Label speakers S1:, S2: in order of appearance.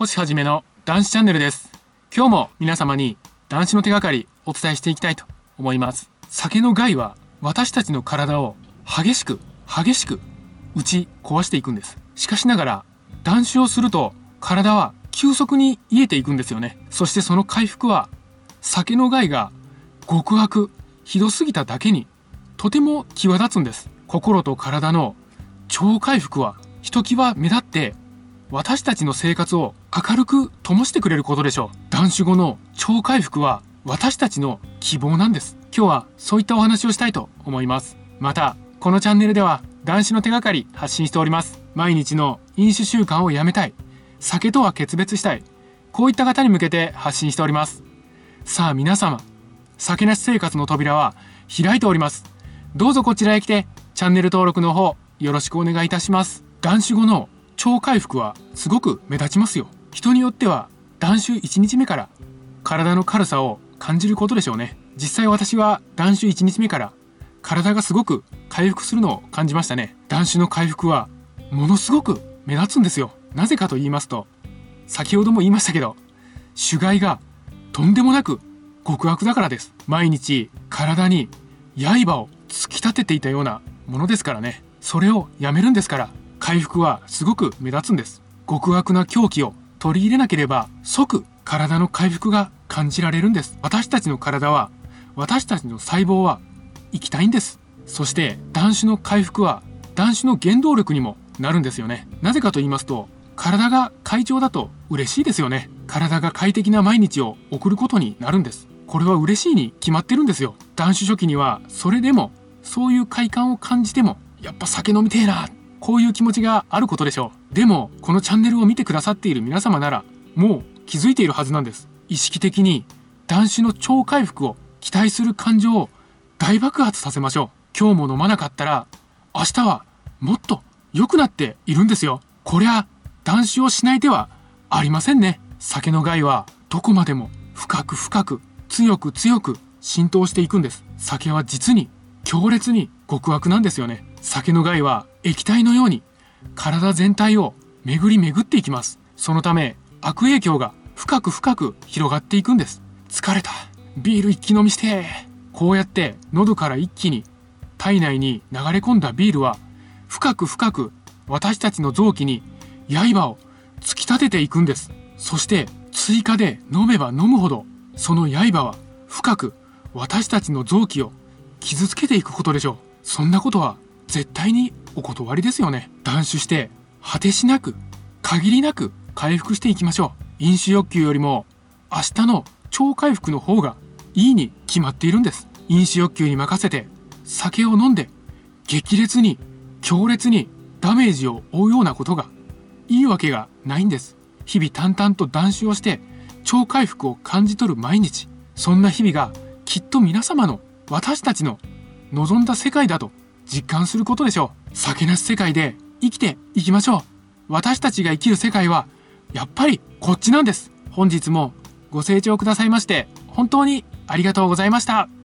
S1: 星はじめの男子チャンネルです。今日も皆様に男子の手がかりお伝えしていきたいと思います。酒の害は私たちの体を激しく激しく打ち壊していくんです。しかしながら断酒をすると体は急速に癒えていくんですよね。そしてその回復は酒の害が極悪ひどすぎただけにとても際立つんです。心と体の超回復はひときわ目立って私たちの生活を明るく灯してくれることでしょう。断酒後の超回復は私たちの希望なんです。今日はそういったお話をしたいと思います。またこのチャンネルでは男子の手がかり発信しております。毎日の飲酒習慣をやめたい。酒とは決別したい。こういった方に向けて発信しております。さあ皆様酒なし生活の扉は開いております。どうぞこちらへ来てチャンネル登録の方よろしくお願いいたします。断酒後の超回復はすごく目立ちますよ。人によっては断酒1日目から体の軽さを感じることでしょうね。実際私は断酒1日目から体がすごく回復するのを感じましたね。断酒の回復はものすごく目立つんですよ。なぜかと言いますと先ほども言いましたけど主害がとんでもなく極悪だからです。毎日体に刃を突き立てていたようなものですからね。それをやめるんですから回復はすごく目立つんです。極悪な狂気を取り入れなければ即体の回復が感じられるんです。私たちの体は私たちの細胞は生きたいんです。そして断酒の回復は断酒の原動力にもなるんですよね。なぜかと言いますと体が快調だと嬉しいですよね。体が快適な毎日を送ることになるんです。これは嬉しいに決まってるんですよ。断酒初期にはそれでもそういう快感を感じてもやっぱ酒飲みてえなこういう気持ちがあることでしょう。でもこのチャンネルを見てくださっている皆様ならもう気づいているはずなんです。意識的に断酒の超回復を期待する感情を大爆発させましょう。今日も飲まなかったら明日はもっと良くなっているんですよ。こりゃ断酒をしない手はありませんね。酒の害はどこまでも深く深く強く強く浸透していくんです。酒は実に強烈に極悪なんですよね。酒の害は液体のように体全体を巡り巡っていきます。そのため悪影響が深く深く広がっていくんです。疲れた。ビール一気飲みしてこうやって喉から一気に体内に流れ込んだビールは深く深く私たちの臓器に刃を突き立てていくんです。そして追加で飲めば飲むほどその刃は深く私たちの臓器を傷つけていくことでしょう。そんなことは絶対にお断りですよね。断酒して果てしなく限りなく回復していきましょう。飲酒欲求よりも明日の超回復の方がいいに決まっているんです。飲酒欲求に任せて酒を飲んで激烈に強烈にダメージを負うようなことがいいわけがないんです。日々淡々と断酒をして超回復を感じ取る毎日。そんな日々がきっと皆様の私たちの望んだ世界だと実感することでしょう。酒なし世界で生きていきましょう。私たちが生きる世界はやっぱりこっちなんです。本日もご清聴くださいまして本当にありがとうございました。